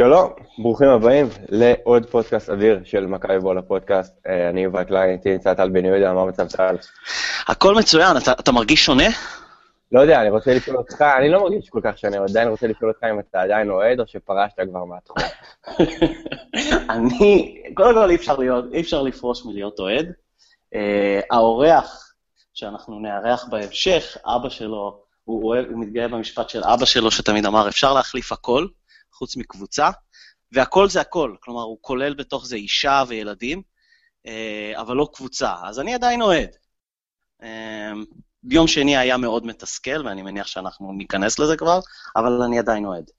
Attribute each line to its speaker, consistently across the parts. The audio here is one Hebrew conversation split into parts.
Speaker 1: שלום, ברוכים הבאים לעוד פודקאסט אדיר של מכבי בול הפודקאסט. אה, אני יובל קליין, איתי נמצא טל בן יהודה, מה מצב טל?
Speaker 2: הכל מצוין, אתה, אתה מרגיש שונה?
Speaker 1: לא יודע, אני רוצה לשאול אותך, אני לא מרגיש כל כך שונה, עדיין רוצה לשאול אותך אם אתה עדיין אוהד או שפרשת כבר מהתחום.
Speaker 2: אני, קודם כל אי אפשר, להיות, אי אפשר לפרוש מלהיות אוהד. Uh, האורח שאנחנו נארח בהמשך, אבא שלו, הוא, אוהב, הוא מתגאה במשפט של אבא שלו, שתמיד אמר, אפשר להחליף הכל, חוץ מקבוצה, והכל זה הכל, כלומר, הוא כולל בתוך זה אישה וילדים, uh, אבל לא קבוצה. אז אני עדיין אוהד. Uh, ביום שני היה מאוד מתסכל, ואני מניח שאנחנו ניכנס לזה כבר, אבל אני עדיין אוהד.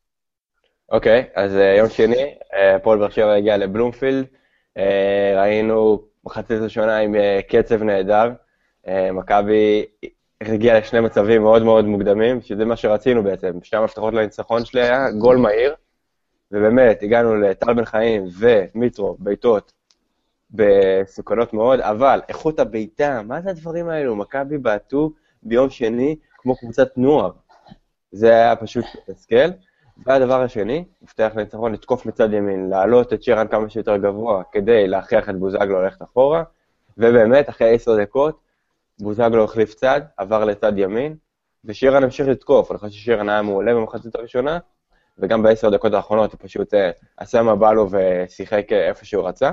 Speaker 1: אוקיי, okay, אז uh, יום שני, uh, פועל באר שבע הגיע לבלומפילד, uh, ראינו מחצית ראשונה עם קצב נהדר, מכבי הגיעה לשני מצבים מאוד מאוד מוקדמים, שזה מה שרצינו בעצם, שתי המפתחות לניצחון שלי היה גול מהיר, ובאמת, הגענו לטל בן חיים ומיטרו, בעיטות בסוכנות מאוד, אבל איכות הבעיטה, מה זה הדברים האלו? מכבי בעטו ביום שני כמו קבוצת נוער. זה היה פשוט מתסכל. והדבר השני, מפתח לניצחון, לתקוף מצד ימין, להעלות את שרן כמה שיותר גבוה כדי להכריח את בוזגלו ללכת אחורה, ובאמת, אחרי עשר דקות, בוזגלו החליף צד, עבר לצד ימין, ושירן המשיך לתקוף. אני חושב ששירן היה מעולה במחצית הראשונה, וגם בעשר דקות האחרונות הוא פשוט אה, עשה מה בא לו ושיחק אה, איפה שהוא רצה.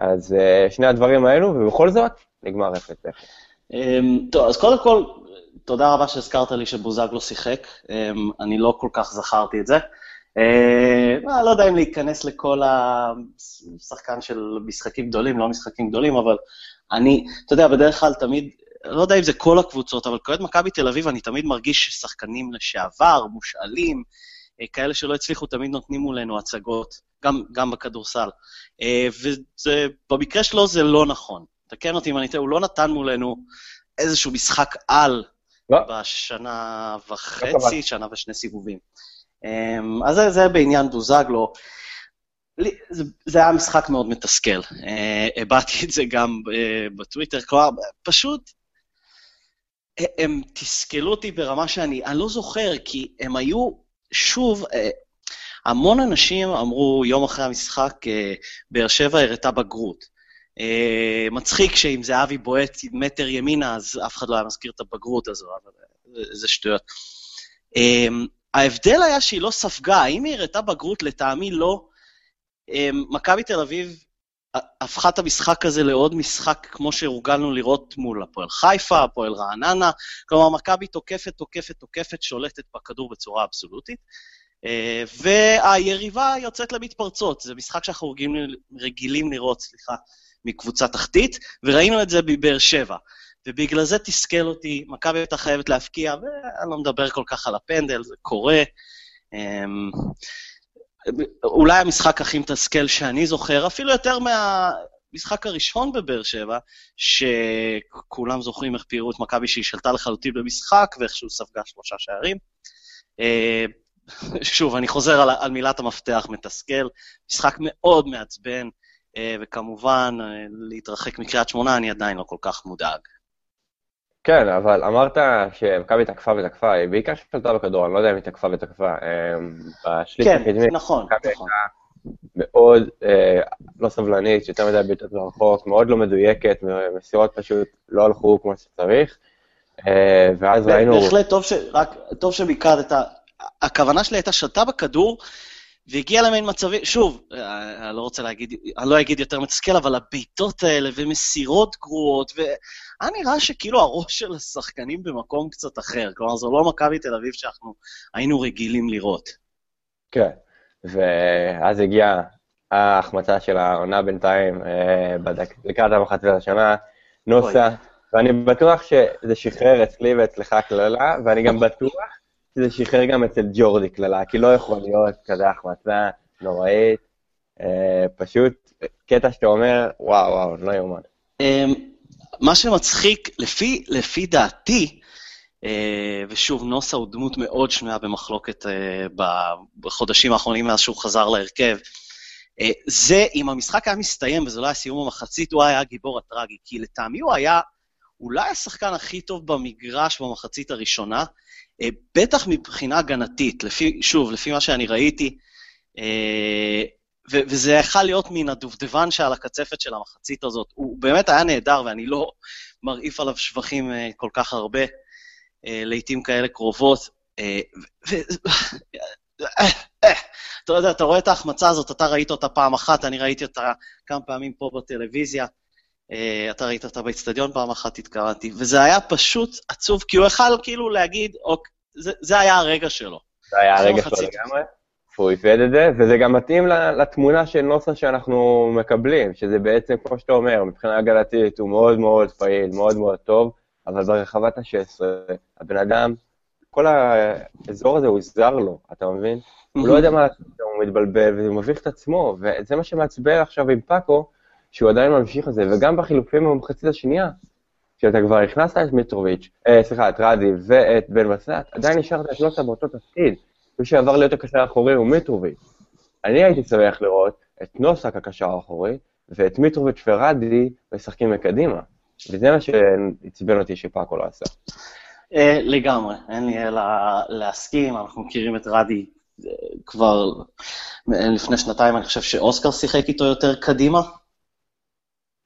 Speaker 1: אז uh, שני הדברים האלו, ובכל זאת, נגמר 0-0.
Speaker 2: Um, טוב, אז קודם כל, תודה רבה שהזכרת לי שבוזגלו שיחק, um, אני לא כל כך זכרתי את זה. לא יודע אם להיכנס לכל השחקן של משחקים גדולים, לא משחקים גדולים, אבל אני, אתה יודע, בדרך כלל תמיד, לא יודע אם זה כל הקבוצות, אבל כאוהד מכבי תל אביב אני תמיד מרגיש ששחקנים לשעבר, מושאלים, אה, כאלה שלא הצליחו, תמיד נותנים מולנו הצגות, גם, גם בכדורסל. אה, ובמקרה שלו זה לא נכון. תקן אותי אם אני טועה, הוא לא נתן מולנו איזשהו משחק על לא. בשנה וחצי, לא שנה ושני סיבובים. אה, אז זה, זה בעניין בוזגלו. זה, זה היה משחק מאוד מתסכל. הבעתי את זה גם בטוויטר, כלומר, פשוט הם תסכלו אותי ברמה שאני, אני לא זוכר, כי הם היו שוב, אה, המון אנשים אמרו יום אחרי המשחק, אה, באר שבע הראתה בגרות. אה, מצחיק שאם זה אבי בועט מטר ימינה, אז אף אחד לא היה מזכיר את הבגרות הזו, אבל זה שטויות. ההבדל היה שהיא לא ספגה, האם היא הראתה בגרות? לטעמי לא. מכבי תל אביב הפכה את המשחק הזה לעוד משחק כמו שהורגלנו לראות מול הפועל חיפה, הפועל רעננה. כלומר, מכבי תוקפת, תוקפת, תוקפת, שולטת בכדור בצורה אבסולוטית. אה, והיריבה יוצאת למתפרצות. זה משחק שאנחנו רגילים, רגילים לראות, סליחה, מקבוצה תחתית, וראינו את זה בבאר שבע. ובגלל זה תסכל אותי, מכבי הייתה חייבת להפקיע, ואני לא מדבר כל כך על הפנדל, זה קורה. אולי המשחק הכי מתסכל שאני זוכר, אפילו יותר מהמשחק הראשון בבאר שבע, שכולם זוכרים איך פירו את מכבי שהיא שלטה לחלוטין במשחק, ואיכשהו ספגה שלושה שערים. אה, שוב, אני חוזר על, על מילת המפתח, מתסכל, משחק מאוד מעצבן, אה, וכמובן, אה, להתרחק מקריית שמונה, אני עדיין לא כל כך מודאג.
Speaker 1: כן, אבל אמרת שמכבי תקפה ותקפה, היא בעיקר שלטה בכדור, אני לא יודע אם היא תקפה ותקפה. אמ,
Speaker 2: בשליש כן, הקדמי, נכון,
Speaker 1: נכון. מאוד אה, לא סבלנית, יותר מדי בעיטות מרחוק, מאוד לא מדויקת, מסירות פשוט לא הלכו כמו שצריך. אה, ואז ראינו...
Speaker 2: בהחלט טוב, ש... רק, טוב שביקרת. הכוונה שלי הייתה שלטה בכדור, והגיע למין מצבים, שוב, אה, אני לא רוצה להגיד, אני לא אגיד יותר מתסכל, אבל הבעיטות האלה ומסירות גרועות, והיה נראה שכאילו הראש של השחקנים במקום קצת אחר. כלומר, זו לא מכבי תל אביב שאנחנו היינו רגילים לראות.
Speaker 1: כן, ואז הגיעה ההחמצה של העונה בינתיים, אה, לקראת המחצית השנה, נוסה, ואני בטוח שזה שחרר אצלי ואצלך קללה, ואני גם בטוח שזה שחרר גם אצל ג'ורדי קללה, כי לא יכול להיות כזה החמצה נוראית. אה, פשוט קטע שאתה אומר, וואו, וואו, לא יאומן.
Speaker 2: אמ, מה שמצחיק, לפי, לפי דעתי, אה, ושוב, נוסה הוא דמות מאוד שנויה במחלוקת אה, בחודשים האחרונים מאז שהוא חזר להרכב, זה, אם המשחק היה מסתיים וזה לא היה סיום המחצית, הוא היה הגיבור הטרגי, כי לטעמי הוא היה אולי השחקן הכי טוב במגרש במחצית הראשונה, בטח מבחינה הגנתית, לפי, שוב, לפי מה שאני ראיתי, וזה יכל להיות מן הדובדבן שעל הקצפת של המחצית הזאת. הוא באמת היה נהדר, ואני לא מרעיף עליו שבחים כל כך הרבה, לעיתים כאלה קרובות. אתה יודע, אתה רואה את ההחמצה הזאת, אתה ראית אותה פעם אחת, אני ראיתי אותה כמה פעמים פה בטלוויזיה. אה, אתה ראית אותה באצטדיון פעם אחת, התקרנתי, וזה היה פשוט עצוב, כי הוא יכל כאילו להגיד, אוקיי, זה, זה היה הרגע שלו.
Speaker 1: זה היה הרגע שלו לגמרי, הוא איבד את זה, וזה גם מתאים לתמונה של נוסה שאנחנו מקבלים, שזה בעצם, כמו שאתה אומר, מבחינה הגלתית הוא מאוד מאוד פעיל, מאוד מאוד טוב, אבל ברחבת ה-16, הבן אדם, כל האזור הזה הוא זר לו, אתה מבין? הוא לא יודע מה לעשות, הוא מתבלבל, והוא מביך את עצמו, וזה מה שמעצבן עכשיו עם פאקו, שהוא עדיין ממשיך את זה, וגם בחילופים במחצית השנייה, כשאתה כבר הכנסת את מיטרוביץ', אה, סליחה, את רדי ואת בן בסט, עדיין נשארת את נוסה באותו תפקיד. מי שעבר להיות הקשר האחורי הוא מיטרוביץ'. אני הייתי שמח לראות את נוסה כקשר האחורי, ואת מיטרוביץ' ורדי משחקים מקדימה. וזה מה שעצבן אותי שפאקו לא עשה.
Speaker 2: אה, לגמרי, אין לי אלא להסכים, אנחנו מכירים את רדי אה, כבר לפני שנתיים, אני חושב שאוסקר שיחק איתו יותר קדימה,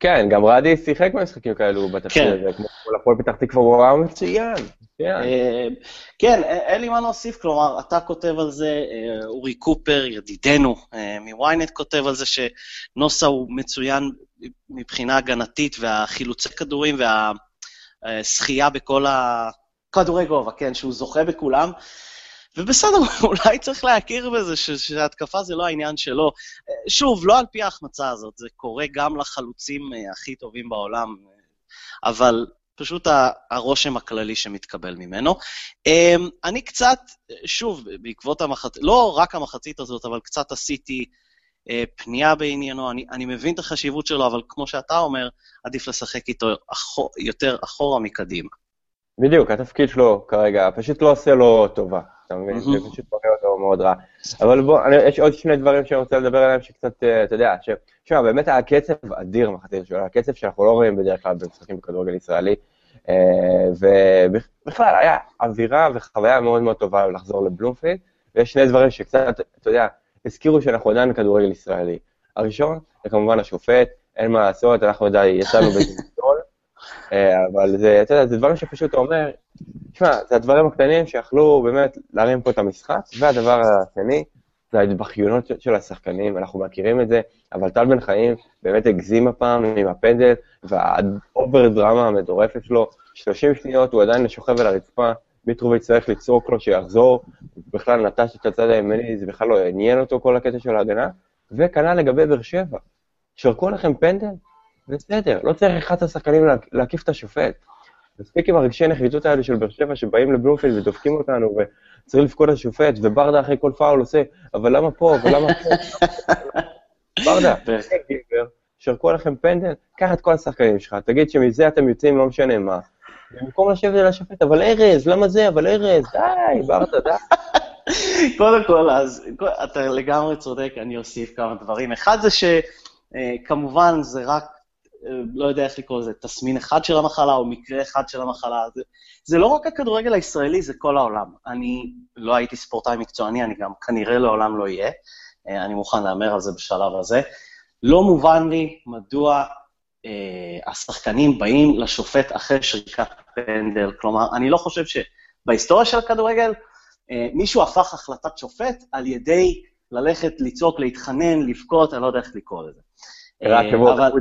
Speaker 1: כן, גם רדי שיחק במשחקים כאלו בתפקיד כן. הזה, כמו לפועל פתח תקווה, הוא ראה מצוין.
Speaker 2: אה, כן, אין לי מה להוסיף, כלומר, אתה כותב על זה, אה, אורי קופר, ידידנו אה, מוויינט, כותב על זה שנוסה הוא מצוין מבחינה הגנתית, והחילוצי כדורים והשחייה בכל הכדורי גובה, כן, שהוא זוכה בכולם. ובסדר, אולי צריך להכיר בזה שהתקפה זה לא העניין שלו. שוב, לא על פי ההחמצה הזאת, זה קורה גם לחלוצים אה, הכי טובים בעולם, אבל פשוט הרושם הכללי שמתקבל ממנו. אמ, אני קצת, שוב, בעקבות המחצית, לא רק המחצית הזאת, אבל קצת עשיתי אה, פנייה בעניינו, אני, אני מבין את החשיבות שלו, אבל כמו שאתה אומר, עדיף לשחק איתו אחור, יותר אחורה מקדימה.
Speaker 1: בדיוק, התפקיד שלו כרגע פשוט לא עושה לו טובה. אתה מבין? זה פשוט מראה אותו מאוד רע. אבל בוא, יש עוד שני דברים שאני רוצה לדבר עליהם שקצת, אה, אתה יודע, תשמע, באמת היה קצב אדיר מחצית שלו, קצב שאנחנו לא רואים בדרך כלל במשחקים בכדורגל ישראלי, אה, ובכלל היה אווירה וחוויה מאוד מאוד טובה לחזור לבלומפילד, ויש שני דברים שקצת, אתה יודע, הזכירו שאנחנו עדיין בכדורגל ישראלי. הראשון, זה כמובן השופט, אין מה לעשות, אנחנו די יצאנו בזה אבל זה, אתה יודע, זה דברים שפשוט אומר, תשמע, זה הדברים הקטנים שיכלו באמת להרים פה את המשחק, והדבר השני, זה ההתבכיונות של השחקנים, אנחנו מכירים את זה, אבל טל בן חיים באמת הגזים הפעם עם הפנדל, והאובר דרמה המטורפת שלו, 30 שניות הוא עדיין שוכב על הרצפה, מיטרוביץ' צריך לצעוק לו שיחזור, בכלל נטש את הצד הימני, זה בכלל לא עניין אותו כל הקטע של ההגנה, וכנ"ל לגבי באר שבע, שרקו לכם פנדל, בסדר, לא צריך 11 שחקנים להקיף את השופט. מספיק עם הרגשי נחיתות האלה של באר שבע שבאים לבלומפילד ודופקים אותנו וצריך לבכות לשופט, וברדה אחרי כל פאול עושה, אבל למה פה, ולמה פה? ברדה, גבר, שרקו לכם פנדל, קח את כל השחקנים שלך, תגיד שמזה אתם יוצאים לא משנה מה. במקום לשבת על השופט, אבל ארז, למה זה, אבל ארז, די, ברדה, די.
Speaker 2: קודם כל, אז אתה לגמרי צודק, אני אוסיף כמה דברים. אחד זה שכמובן זה רק לא יודע איך לקרוא לזה, תסמין אחד של המחלה או מקרה אחד של המחלה. זה, זה לא רק הכדורגל הישראלי, זה כל העולם. אני לא הייתי ספורטאי מקצועני, אני גם כנראה לעולם לא אהיה, אה, אני מוכן להמר על זה בשלב הזה. לא מובן לי מדוע אה, השחקנים באים לשופט אחרי שריקת פנדל. כלומר, אני לא חושב שבהיסטוריה של הכדורגל אה, מישהו הפך החלטת שופט על ידי ללכת, לצעוק, להתחנן, לבכות, אני לא יודע איך לקרוא לזה.
Speaker 1: רק אה, אבל...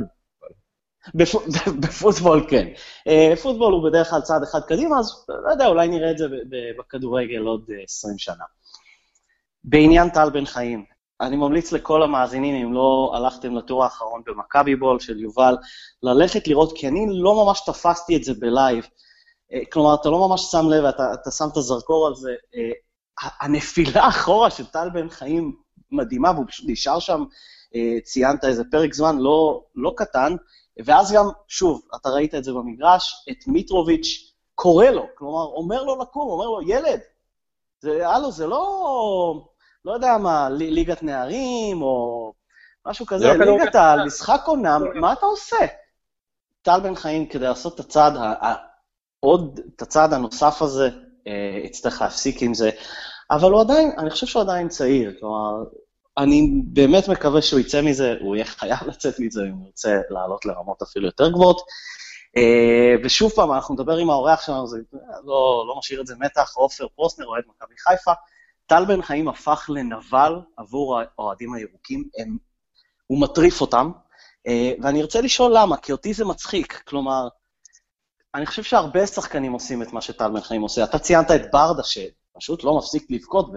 Speaker 2: בפוטבול כן. אה, פוטבול הוא בדרך כלל צעד אחד קדימה, אז לא יודע, אולי נראה את זה בכדורגל עוד 20 אה, שנה. בעניין טל בן חיים, אני ממליץ לכל המאזינים, אם לא הלכתם לטור האחרון במכבי בול של יובל, ללכת לראות, כי אני לא ממש תפסתי את זה בלייב. אה, כלומר, אתה לא ממש שם לב, אתה, אתה שם את הזרקור על זה. הנפילה אחורה של טל בן חיים מדהימה, והוא פשוט נשאר שם, ציינת איזה פרק זמן לא, לא קטן, ואז גם, שוב, אתה ראית את זה במגרש, את מיטרוביץ' קורא לו, כלומר, אומר לו לקום, אומר לו, ילד, זה, הלו, זה לא, לא יודע מה, ליגת נערים, או משהו כזה, לא ליגת העל, משחק עונה, מה אתה עושה? טל בן חיים, כדי לעשות את הצעד, עוד, את הצעד הנוסף הזה, אה, יצטרך להפסיק עם זה, אבל הוא עדיין, אני חושב שהוא עדיין צעיר, כלומר, אני באמת מקווה שהוא יצא מזה, הוא יהיה חייב לצאת מזה אם הוא ירצה לעלות לרמות אפילו יותר גבוהות. אה, ושוב פעם, אנחנו נדבר עם האורח שלנו, זה לא, לא משאיר את זה מתח, עופר פרוסנר, אוהד מכבי חיפה. טל בן חיים הפך לנבל עבור האוהדים הירוקים, הם, הוא מטריף אותם, אה, ואני ארצה לשאול למה, כי אותי זה מצחיק. כלומר, אני חושב שהרבה שחקנים עושים את מה שטל בן חיים עושה. אתה ציינת את ברדה, שפשוט לא מפסיק לבכות,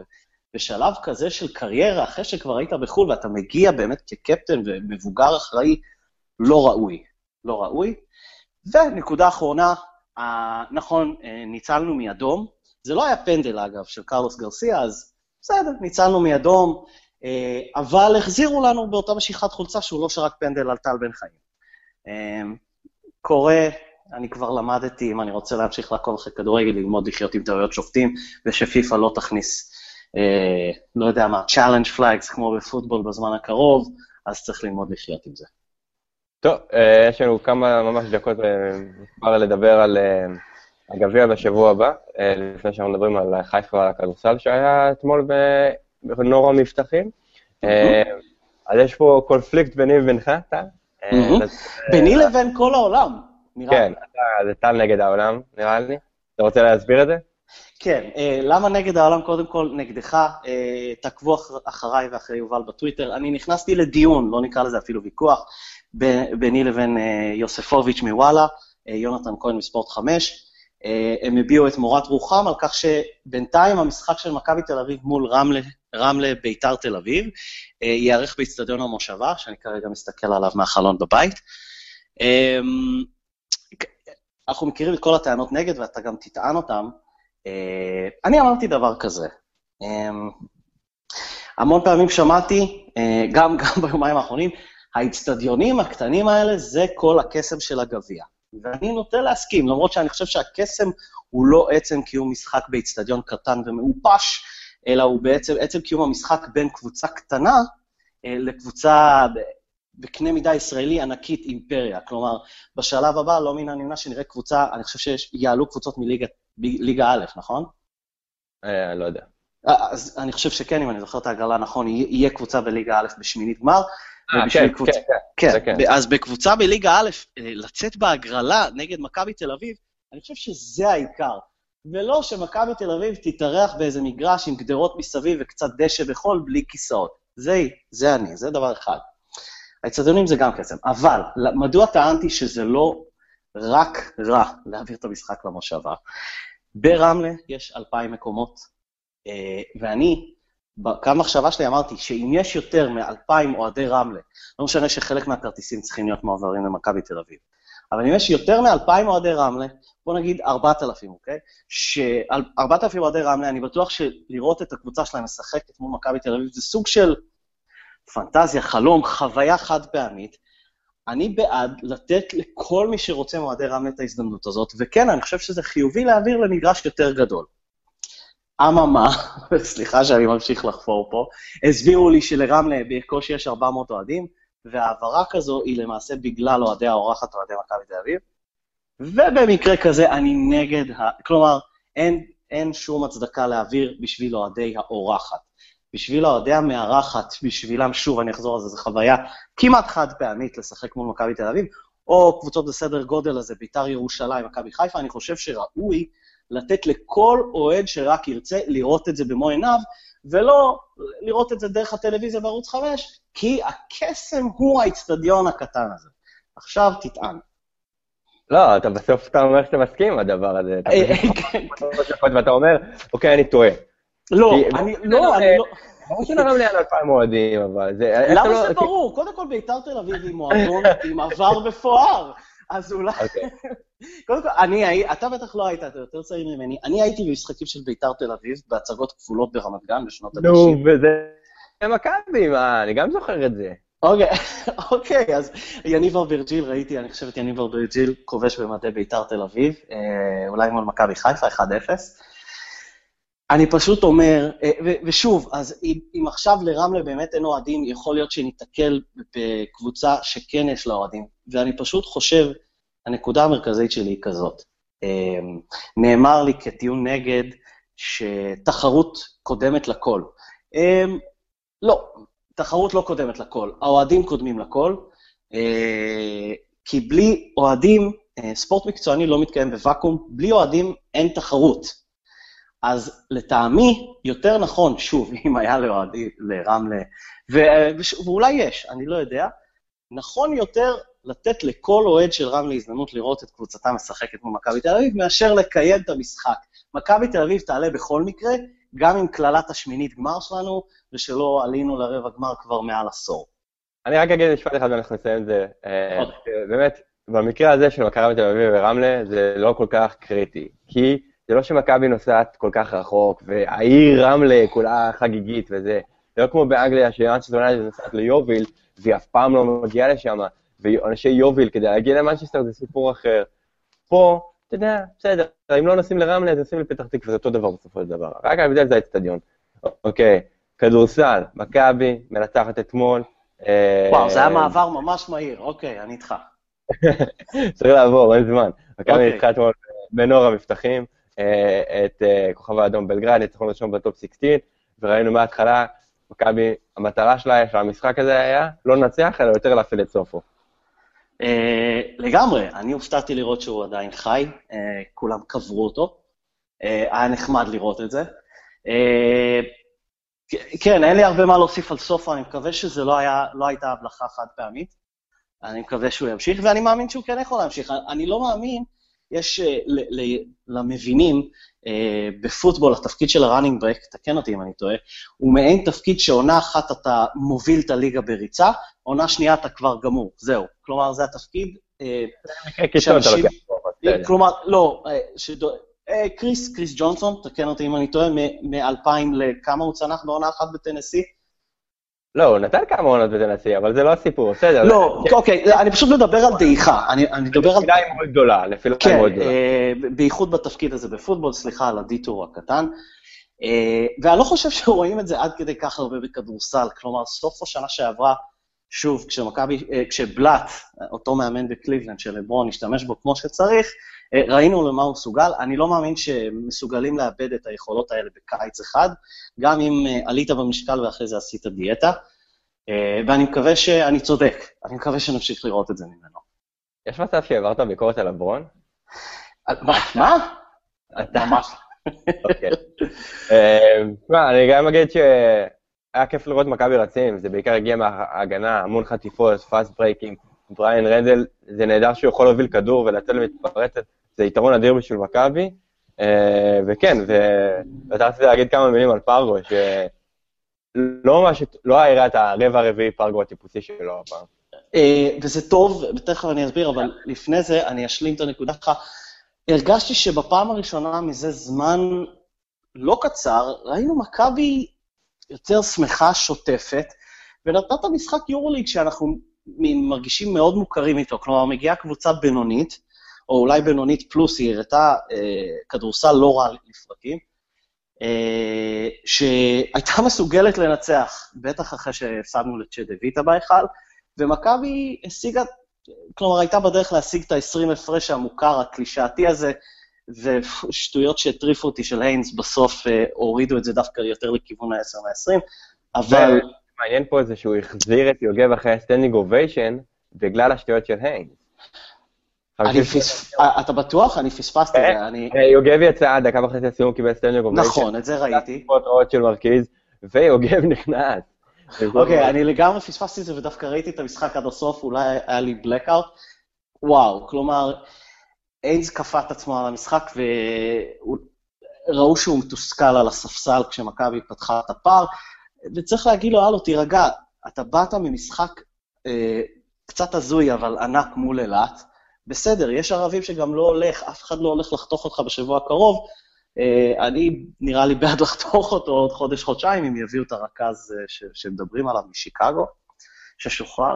Speaker 2: בשלב כזה של קריירה, אחרי שכבר היית בחו"ל ואתה מגיע באמת כקפטן ומבוגר אחראי, לא ראוי. לא ראוי. ונקודה אחרונה, נכון, אה, ניצלנו מאדום. זה לא היה פנדל, אגב, של קרלוס גרסיה, אז בסדר, ניצלנו מאדום, אה, אבל החזירו לנו באותה משיכת חולצה שהוא לא שרק פנדל על טל בן חיים. אה, קורה, אני כבר למדתי, אם אני רוצה להמשיך לעקוב אחרי כדורגל, ללמוד לחיות עם טעויות שופטים, ושפיפ"א לא תכניס, אה, לא יודע מה, challenge flags כמו בפוטבול בזמן הקרוב, אז צריך ללמוד לחיות עם זה.
Speaker 1: טוב, אה, יש לנו כמה ממש דקות כבר אה, לדבר על אה, הגביע בשבוע הבא, לפני שאנחנו מדברים על חיפה ועל הכדורסל שהיה אתמול בנורא מבטחים. אז יש פה קונפליקט ביני ובינך, טל?
Speaker 2: ביני לבין כל העולם,
Speaker 1: נראה לי. כן, זה טל נגד העולם, נראה לי. אתה רוצה להסביר את זה?
Speaker 2: כן, למה נגד העולם? קודם כל, נגדך, תעקבו אחריי ואחרי יובל בטוויטר. אני נכנסתי לדיון, לא נקרא לזה אפילו ויכוח, ביני לבין אה, יוספוביץ' מוואלה, אה, יונתן כהן מספורט 5. אה, הם הביעו את מורת רוחם על כך שבינתיים המשחק של מכבי תל אביב מול רמלה, רמלה ביתר תל אביב ייערך באיצטדיון המושבה, שאני כרגע מסתכל עליו מהחלון בבית. אנחנו מכירים את כל הטענות נגד ואתה גם תטען אותן. אני אמרתי דבר כזה, המון פעמים שמעתי, גם, גם ביומיים האחרונים, האיצטדיונים הקטנים האלה זה כל הקסם של הגביע. ואני נוטה להסכים, למרות שאני חושב שהקסם הוא לא עצם קיום משחק באיצטדיון קטן ומעופש, אלא הוא בעצם עצם קיום המשחק בין קבוצה קטנה אה, לקבוצה בקנה מידה ישראלי ענקית אימפריה. כלומר, בשלב הבא לא מן הנמנע שנראה קבוצה, אני חושב שיעלו קבוצות מליגה א', נכון?
Speaker 1: אה, לא יודע.
Speaker 2: אה, אז אני חושב שכן, אם אני זוכר את ההגרלה נכון, יהיה קבוצה בליגה א' בשמינית גמר,
Speaker 1: אה, כן, קבוצ... כן,
Speaker 2: כן, כן, כן. אז בקבוצה בליגה א', אה, לצאת בהגרלה נגד מכבי תל אביב, אני חושב שזה העיקר. ולא שמכבי תל אביב תתארח באיזה מגרש עם גדרות מסביב וקצת דשא בחול בלי כיסאות. זה, זה אני, זה דבר אחד. האצטדיונים זה גם קסם. אבל, מדוע טענתי שזה לא רק רע להעביר את המשחק למושבה? ברמלה יש אלפיים מקומות, אה, ואני בקו מחשבה שלי אמרתי שאם יש יותר מאלפיים אוהדי רמלה, לא משנה שחלק מהכרטיסים צריכים להיות מועברים למכבי תל אביב, אבל אם יש יותר מאלפיים אוהדי רמלה, בוא נגיד ארבעת אלפים, אוקיי? שארבעת אלפים אוהדי רמלה, אני בטוח שלראות את הקבוצה שלהם משחקת מול מכבי תל אביב זה סוג של פנטזיה, חלום, חוויה חד פעמית. אני בעד לתת לכל מי שרוצה מאוהדי רמלה את ההזדמנות הזאת, וכן, אני חושב שזה חיובי להעביר למגרש יותר גדול. אממה, סליחה שאני ממשיך לחפור פה, הסבירו לי שלרמלה בקושי יש 400 אוהדים, והעברה כזו היא למעשה בגלל אוהדי האורחת, אוהדי מכבי תל אביב. ובמקרה כזה אני נגד, ה... כלומר, אין, אין שום הצדקה להעביר בשביל אוהדי האורחת. בשביל אוהדי המארחת, בשבילם, שוב, אני אחזור על זה, זו חוויה כמעט חד פעמית לשחק מול מכבי תל אביב, או קבוצות בסדר גודל הזה, ביתר ירושלים, מכבי חיפה, אני חושב שראוי לתת לכל אוהד שרק ירצה לראות את זה במו עיניו, ולא לראות את זה דרך הטלוויזיה בערוץ 5, כי הקסם הוא האיצטדיון הקטן הזה. עכשיו תטען.
Speaker 1: לא, אתה בסוף אתה אומר שאתה מסכים עם הדבר הזה. אתה אה, כן. ואתה אומר, אוקיי, אני טועה.
Speaker 2: לא, אני לא, אני לא...
Speaker 1: ברור שלרמלה היה 2,000 אוהדים, אבל זה...
Speaker 2: למה לא- זה ברור? קודם כל ביתר תל אביב היא מועדון עם עבר מפואר. אז אולי... אוקיי. קודם כל, אני, אתה בטח לא היית, אתה יותר צעיר ממני. אני הייתי במשחקים של ביתר תל אביב, בהצגות כפולות ברמת גן בשנות ה-90.
Speaker 1: נו, וזה... מכבי, מה, אני גם זוכר את זה.
Speaker 2: אוקיי, אוקיי, אז יניב אברג'יל, ראיתי, אני חושב את יניב אברג'יל כובש במדי ביתר תל אביב, אה, אולי מול מכבי חיפה, 1-0. אני פשוט אומר, אה, ושוב, אז אם עכשיו לרמלה באמת אין אוהדים, יכול להיות שניתקל בקבוצה שכן יש לה אוהדים. ואני פשוט חושב, הנקודה המרכזית שלי היא כזאת. אה, נאמר לי כטיעון נגד שתחרות קודמת לכל. אה, לא, תחרות לא קודמת לכל, האוהדים קודמים לכל, כי בלי אוהדים, ספורט מקצועני לא מתקיים בוואקום, בלי אוהדים אין תחרות. אז לטעמי, יותר נכון, שוב, אם היה לרמלה, ו, ואולי יש, אני לא יודע, נכון יותר לתת לכל אוהד של רמלה הזדמנות לראות את קבוצתה משחקת מול מכבי תל אביב, מאשר לקיים את המשחק. מכבי תל אביב תעלה בכל מקרה, גם עם קללת השמינית גמר שלנו, ושלא עלינו לרבע גמר כבר מעל עשור.
Speaker 1: אני רק אגיד משפט אחד ואנחנו נסיים את זה. אה, באמת, במקרה הזה של מכבי תל אביב ורמלה, זה לא כל כך קריטי. כי זה לא שמכבי נוסעת כל כך רחוק, והעיר רמלה כולה חגיגית וזה. זה לא כמו באנגליה, שמנצ'סטר יונייטד נוסעת ליוביל, והיא אף פעם לא מגיעה לשם, ואנשי יוביל כדי להגיע למנצ'סטר זה סיפור אחר. פה, אתה יודע, בסדר, אם לא נוסעים לרמלה, אז נוסעים לפתח תקווה, זה אותו דבר בסופו של דבר. רק ההבדל זה האצטדיון. אוקיי, כדורסל, מכבי, מנצחת אתמול.
Speaker 2: אה, וואו, זה היה מעבר ממש מהיר, אוקיי, אני איתך.
Speaker 1: צריך לעבור, אין זמן. מכבי אוקיי. ניצחה אתמול בנור המבטחים. אה, את אה, כוכב האדום בלגרד, ניצחון ראשון בטופ 16, וראינו מההתחלה, מכבי, המטרה שלה, של המשחק הזה היה לא לנצח, אלא יותר להפעיל את סופו.
Speaker 2: אה, לגמרי, אני הופתעתי לראות שהוא עדיין חי, כולם קברו אותו, היה נחמד לראות את זה. כן, אין לי הרבה מה להוסיף על סופו, אני מקווה שזה לא, היה, לא הייתה הבלחה חד פעמית. אני מקווה שהוא ימשיך, ואני מאמין שהוא כן יכול להמשיך. אני לא מאמין יש אה, למבינים אה, בפוטבול, התפקיד של הראנינג ברק, תקן אותי אם אני טועה, הוא מעין תפקיד שעונה אחת אתה מוביל את הליגה בריצה, עונה שנייה אתה כבר גמור, זהו. כלומר, זה התפקיד
Speaker 1: אה, שאנשים...
Speaker 2: כלומר, לא, קריס, קריס ג'ונסון, תקן אותי אם אני טועה, מ-2000 לכמה הוא צנח בעונה אחת בטנסי?
Speaker 1: לא, הוא נתן כמה עונות בטנסי, אבל זה לא הסיפור, בסדר.
Speaker 2: לא, אוקיי, אני פשוט מדבר על דעיכה. אני מדבר על...
Speaker 1: נפילה מאוד גדולה, נפילה היא מאוד גדולה.
Speaker 2: כן, בייחוד בתפקיד הזה בפוטבול, סליחה על הדיטור הקטן. אה, ואני לא חושב שרואים את זה עד כדי כך הרבה בכדורסל. כלומר, סוף השנה שעברה, שוב, כשמכבי, אה, כשבלאט, אותו מאמן בקליבלנד של לברון, השתמש בו כמו שצריך, אה, ראינו למה הוא מסוגל. אני לא מאמין שמסוגלים לאבד את היכולות האלה בקיץ אחד, גם אם עלית במשקל ואחרי זה עשית דיאטה. ואני מקווה שאני צודק, אני מקווה שנמשיך לראות את זה ממנו.
Speaker 1: יש מצב שהעברת ביקורת על לברון?
Speaker 2: מה?
Speaker 1: אתה ממש. אוקיי. אני גם אגיד שהיה כיף לראות מכבי רצים, זה בעיקר הגיע מההגנה, המון חטיפות, fast break ים, בריין רנדל, זה נהדר שהוא יכול להוביל כדור ולצאת למתפרצת, זה יתרון אדיר בשביל מכבי. אה, וכן, ואתה רציתי להגיד כמה מילים על פרגו, שלא ממש, לא היה את הרבע הרביעי פרגו הטיפוסי שלו הפעם.
Speaker 2: אה, וזה טוב, ותכף אני אסביר, אבל לפני זה אני אשלים את הנקודה שלך. הרגשתי שבפעם הראשונה מזה זמן לא קצר, ראינו מכבי יותר שמחה, שוטפת, ונתנה את המשחק יורוליג שאנחנו מרגישים מאוד מוכרים איתו. כלומר, מגיעה קבוצה בינונית, או אולי בינונית פלוס, היא הראתה אה, כדורסל לא רע לפרקים, אה, שהייתה מסוגלת לנצח, בטח אחרי שהפסדנו לצ'דוויטה בהיכל, ומכבי השיגה, כלומר, הייתה בדרך להשיג את ה-20 הפרש המוכר, הקלישאתי הזה, ושטויות שהטריפו אותי של היינס בסוף אה, הורידו את זה דווקא יותר לכיוון ה-10 מ-20, אבל...
Speaker 1: מעניין פה זה שהוא החזיר את יוגב אחרי ה standing ovation בגלל השטויות של היינס.
Speaker 2: אתה בטוח? אני פספסתי את זה, אני...
Speaker 1: אה, יוגב יצא דקה וחצי לסיום, קיבל standing ovation.
Speaker 2: נכון, את זה ראיתי.
Speaker 1: של מרכיז, ויוגב נכנס.
Speaker 2: אוקיי, אני לגמרי פספסתי את זה ודווקא ראיתי את המשחק עד הסוף, אולי היה לי blackout. וואו, כלומר, איינס כפה את עצמו על המשחק וראו שהוא מתוסכל על הספסל כשמכבי פתחה את הפער, וצריך להגיד לו, הלו, תירגע, אתה באת ממשחק אה, קצת הזוי, אבל ענק מול אילת, בסדר, יש ערבים שגם לא הולך, אף אחד לא הולך לחתוך אותך בשבוע הקרוב, אה, אני נראה לי בעד לחתוך אותו עוד חודש-חודשיים, אם יביאו את הרכז אה, ש, שמדברים עליו משיקגו, ששוחרר.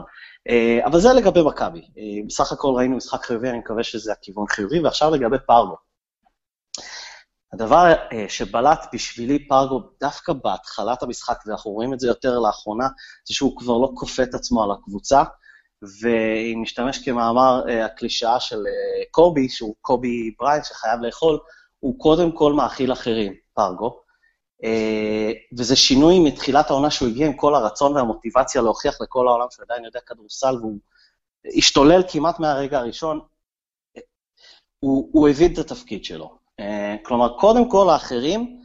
Speaker 2: אה, אבל זה לגבי מכבי. בסך הכל ראינו משחק חיובי, אני מקווה שזה הכיוון חיובי, ועכשיו לגבי פרגו. הדבר שבלט בשבילי פרגו דווקא בהתחלת המשחק, ואנחנו רואים את זה יותר לאחרונה, זה שהוא כבר לא כופה את עצמו על הקבוצה, ואם נשתמש כמאמר הקלישאה של קובי, שהוא קובי בריין שחייב לאכול, הוא קודם כל מאכיל אחרים, פרגו. אה, וזה שינוי מתחילת העונה שהוא הגיע עם כל הרצון והמוטיבציה להוכיח לכל העולם שהוא עדיין יודע כדורסל, והוא השתולל כמעט מהרגע הראשון. הוא, הוא הבין את התפקיד שלו. אה, כלומר, קודם כל האחרים,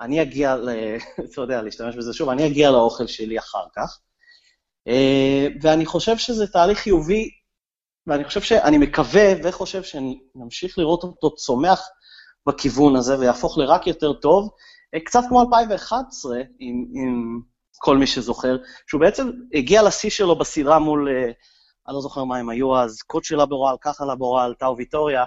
Speaker 2: אני אגיע, ל... אתה יודע, להשתמש בזה שוב, אני אגיע לאוכל שלי אחר כך. אה, ואני חושב שזה תהליך חיובי, ואני חושב שאני מקווה וחושב שנמשיך לראות אותו צומח בכיוון הזה ויהפוך לרק יותר טוב, קצת כמו 2011, עם, עם כל מי שזוכר, שהוא בעצם הגיע לשיא שלו בסדרה מול, אני לא זוכר מה הם היו אז, קודשי לבורל, ככה לבורל, טאו ויטוריה,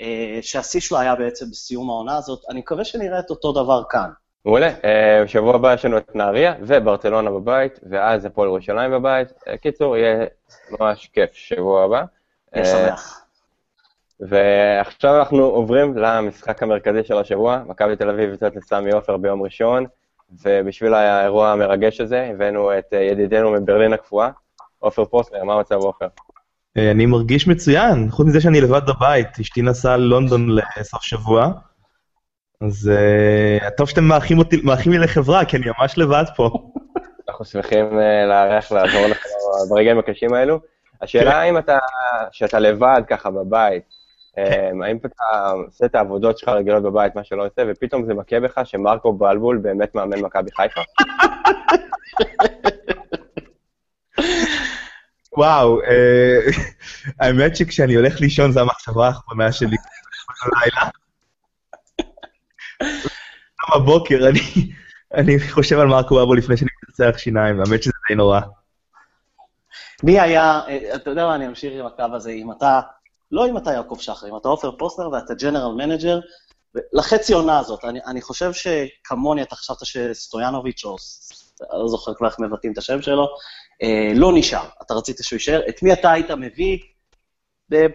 Speaker 2: אה, שהשיא שלו היה בעצם בסיום העונה הזאת. אני מקווה שנראה את אותו דבר כאן.
Speaker 1: מעולה, אה, בשבוע הבא יש לנו את נהריה וברצלונה בבית, ואז הפועל ירושלים בבית. אה, קיצור, יהיה ממש כיף שבוע הבא.
Speaker 2: אני שמח.
Speaker 1: ועכשיו אנחנו עוברים למשחק המרכזי של השבוע, מכבי תל אביב יוצאת לסמי עופר ביום ראשון, ובשביל האירוע המרגש הזה הבאנו את ידידנו מברלין הקפואה, עופר פוסטר, מה המצב עופר?
Speaker 3: אה, אני מרגיש מצוין, חוץ מזה שאני לבד בבית, אשתי נסעה ללונדון לסוף שבוע, אז uh, טוב שאתם מארחים אותי, מארחים לי לחברה, כי אני ממש לבד פה.
Speaker 1: אנחנו שמחים uh, לארח, לעזור לך ברגעים הקשים האלו. השאלה כן. האם אתה, שאתה לבד ככה בבית. האם אתה עושה את העבודות שלך רגילות בבית, מה שלא עושה, ופתאום זה מכה בך שמרקו בלבול באמת מאמן מכבי חיפה?
Speaker 3: וואו, אה, האמת שכשאני הולך לישון זו המחשבה האחרונה שלי בלילה. בבוקר אני חושב על מרקו אבו לפני שאני מצחצח שיניים, האמת שזה די נורא.
Speaker 2: מי היה, אה, אתה יודע מה, אני אמשיך עם הקו הזה, אם אתה, לא אם אתה יעקב שחר, אם אתה עופר פוסטר ואתה general manager, לחצי עונה הזאת, אני, אני חושב שכמוני אתה חשבת שסטויאנוביץ', או לא זוכר כבר איך מבטאים את השם שלו, אה, לא נשאר, אתה רצית שהוא יישאר, את מי אתה היית מביא?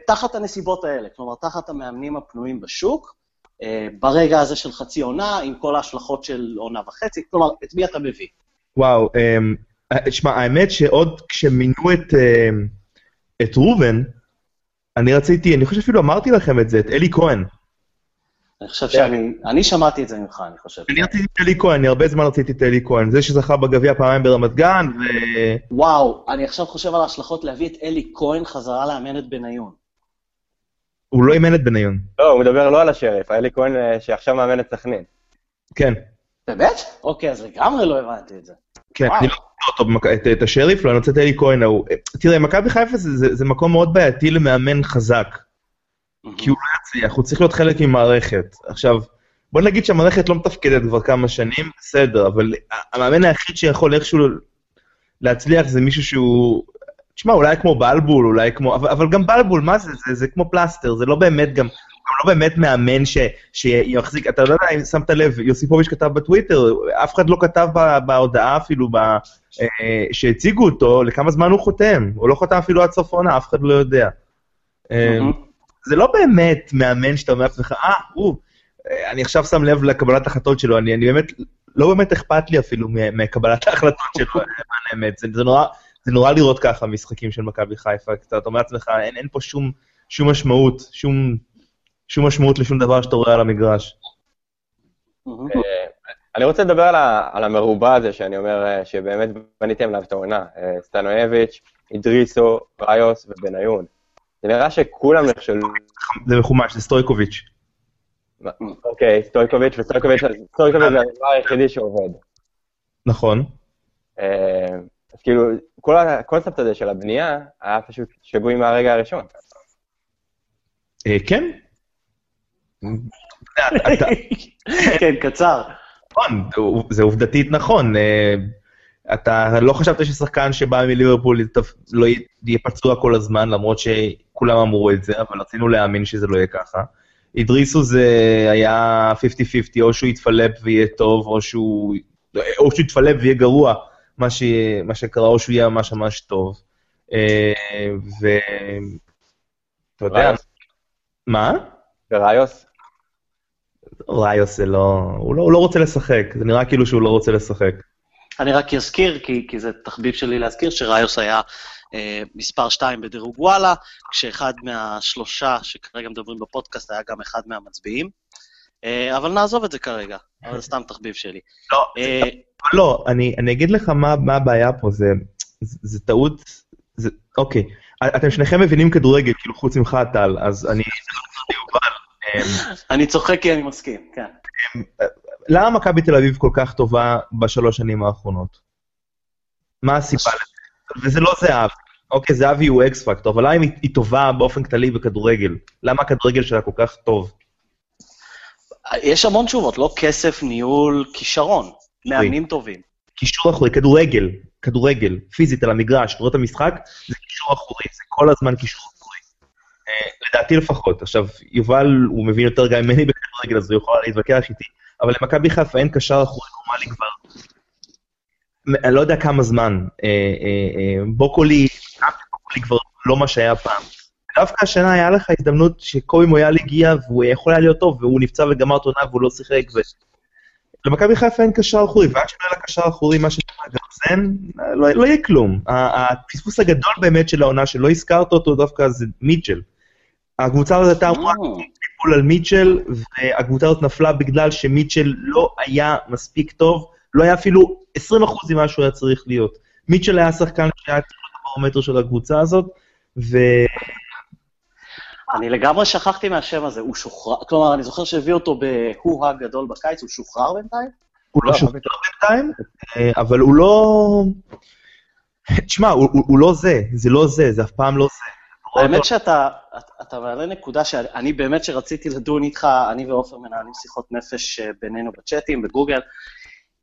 Speaker 2: תחת הנסיבות האלה, כלומר, תחת המאמנים הפנויים בשוק, אה, ברגע הזה של חצי עונה, עם כל ההשלכות של עונה וחצי, כלומר, את מי אתה מביא?
Speaker 3: וואו, אמ, האמת שעוד כשמינו את, אמ, את ראובן, אני רציתי, אני חושב שאפילו אמרתי לכם את זה, את אלי כהן.
Speaker 2: אני חושב שאני, אני שמעתי את זה ממך, אני חושב.
Speaker 3: אני רציתי את אלי כהן, אני הרבה זמן רציתי את אלי כהן. זה שזכה בגביע פעמיים ברמת גן, ו...
Speaker 2: וואו, אני עכשיו חושב על ההשלכות להביא את אלי כהן חזרה לאמן את בניון.
Speaker 3: הוא לא אימן את בניון.
Speaker 1: לא, הוא מדבר לא על השריף, אלי כהן אה, שעכשיו מאמן את סכנין.
Speaker 3: כן.
Speaker 2: באמת? אוקיי, אז לגמרי לא הבנתי את זה.
Speaker 3: כן, אני לא את השריף, לא, אני רוצה את אלי כהן ההוא. תראה, מכבי חיפה זה מקום מאוד בעייתי למאמן חזק. כי הוא לא יצליח, הוא צריך להיות חלק ממערכת. עכשיו, בוא נגיד שהמערכת לא מתפקדת כבר כמה שנים, בסדר, אבל המאמן היחיד שיכול איכשהו להצליח זה מישהו שהוא... תשמע, אולי כמו בלבול, אולי כמו... אבל, אבל גם בלבול, מה זה? זה? זה כמו פלסטר, זה לא באמת גם... לא באמת מאמן ש, שיחזיק, אתה לא יודע אם שמת לב, יוסיפוביץ' כתב בטוויטר, אף אחד לא כתב בהודעה אפילו ב, אה, שהציגו אותו, לכמה זמן הוא חותם. הוא לא חותם אפילו עד סוף העונה, אף אחד לא יודע. Mm-hmm. זה לא באמת מאמן שאתה אומר לעצמך, אה, הוא, אני עכשיו שם לב לקבלת החלטות שלו, אני, אני באמת, לא באמת אכפת לי אפילו מקבלת ההחלטות שלו, למען האמת. זה, זה, נורא, זה נורא לראות ככה משחקים של מכבי חיפה, אתה אומר לעצמך, אין, אין פה שום, שום משמעות, שום, שום משמעות לשום דבר שאתה רואה על המגרש.
Speaker 1: אה, אני רוצה לדבר על המרובע הזה, שאני אומר אה, שבאמת בניתם עליו את העונה. אה, סטנואביץ', אידריסו, ראיוס ובניון. זה נראה שכולם נכשלו.
Speaker 3: זה מחומש, זה סטויקוביץ'.
Speaker 1: אוקיי, סטויקוביץ', וסטויקוביץ' זה הדבר היחידי שעובד.
Speaker 3: נכון.
Speaker 1: אז כאילו, כל הקונספט הזה של הבנייה היה פשוט שגוי מהרגע הראשון.
Speaker 3: כן.
Speaker 2: כן, קצר.
Speaker 3: נכון, זה עובדתית נכון. אה, אתה לא חשבת ששחקן שבא מליברפול לא יהיה פצוע כל הזמן, למרות שכולם אמרו את זה, אבל רצינו להאמין שזה לא יהיה ככה. אידריסו זה היה 50-50, או שהוא יתפלפ ויהיה טוב, או שהוא, או שהוא יתפלפ ויהיה גרוע, מה, ש, מה שקרה, או שהוא יהיה ממש ממש טוב. אה, ו... אתה יודע... מה?
Speaker 1: וראיוס?
Speaker 3: ראיוס זה לא... הוא לא, הוא לא רוצה לשחק, זה נראה כאילו שהוא לא רוצה לשחק.
Speaker 2: אני רק אזכיר, כי, כי זה תחביב שלי להזכיר, שראיוס היה אה, מספר 2 בדירוג וואלה, כשאחד מהשלושה שכרגע מדברים בפודקאסט היה גם אחד מהמצביעים. אה, אבל נעזוב את זה כרגע, אבל זה סתם תחביב שלי.
Speaker 3: לא,
Speaker 2: אה,
Speaker 3: לא, אני, אני אגיד לך מה, מה הבעיה פה, זה, זה, זה טעות, זה, אוקיי, אתם שניכם מבינים כדורגל, כאילו חוץ ממך טל, אז אני... אמ,
Speaker 2: אני צוחק כי אני מסכים, כן.
Speaker 3: למה מכבי תל אביב כל כך טובה בשלוש שנים האחרונות? מה הסיבה לזה? וזה לא זהב. אוקיי, זהבי הוא אקס פקטור, אבל למה היא טובה באופן כללי בכדורגל? למה הכדורגל שלה כל כך טוב?
Speaker 2: יש המון תשובות, לא כסף, ניהול, כישרון, מאמנים טובים.
Speaker 3: קישור אחורי, כדורגל, כדורגל, פיזית על המגרש, תורת המשחק, זה קישור אחורי, זה כל הזמן קישור לדעתי לפחות. עכשיו, יובל, הוא מבין יותר גם ממני בכדורגל, אז הוא יכול להתווכח איתי, אבל למכבי חיפה אין קשר אחורי נורמלי כבר. אני לא יודע כמה זמן. אה, אה, בוקולי, בוקולי כבר לא מה שהיה פעם. דווקא השנה היה לך הזדמנות שקובי מויאל הגיע והוא יכול היה להיות טוב, והוא נפצע וגמר את עונה והוא לא שיחק. ו... למכבי חיפה אין קשר אחורי, ועד שלא יהיה לה קשר אחורי, מה שנקרא גרזן, לא, לא יהיה כלום. הפספוס הגדול באמת של העונה שלא הזכרת אותו דווקא זה מיטשל. הקבוצה הזאת הייתה אמורה ליפול על מיטשל, והקבוצה הזאת נפלה בגלל שמיטשל לא היה מספיק טוב, לא היה אפילו 20% ממה שהוא היה צריך להיות. מיטשל היה שחקן שהיה צריך להיות הברומטר של הקבוצה הזאת, ו...
Speaker 2: אני לגמרי שכחתי מהשם הזה, הוא שוחרר, כלומר, אני זוכר שהביא אותו בהו-הא גדול בקיץ, הוא שוחרר בינתיים?
Speaker 3: הוא לא שוחרר בינתיים, אה, אבל הוא לא... תשמע, הוא לא זה, זה לא זה, זה אף פעם לא זה.
Speaker 2: האמת שאתה מעלה נקודה שאני באמת שרציתי לדון איתך, אני ועופר מנהלים שיחות נפש אה, בינינו בצ'אטים, בגוגל.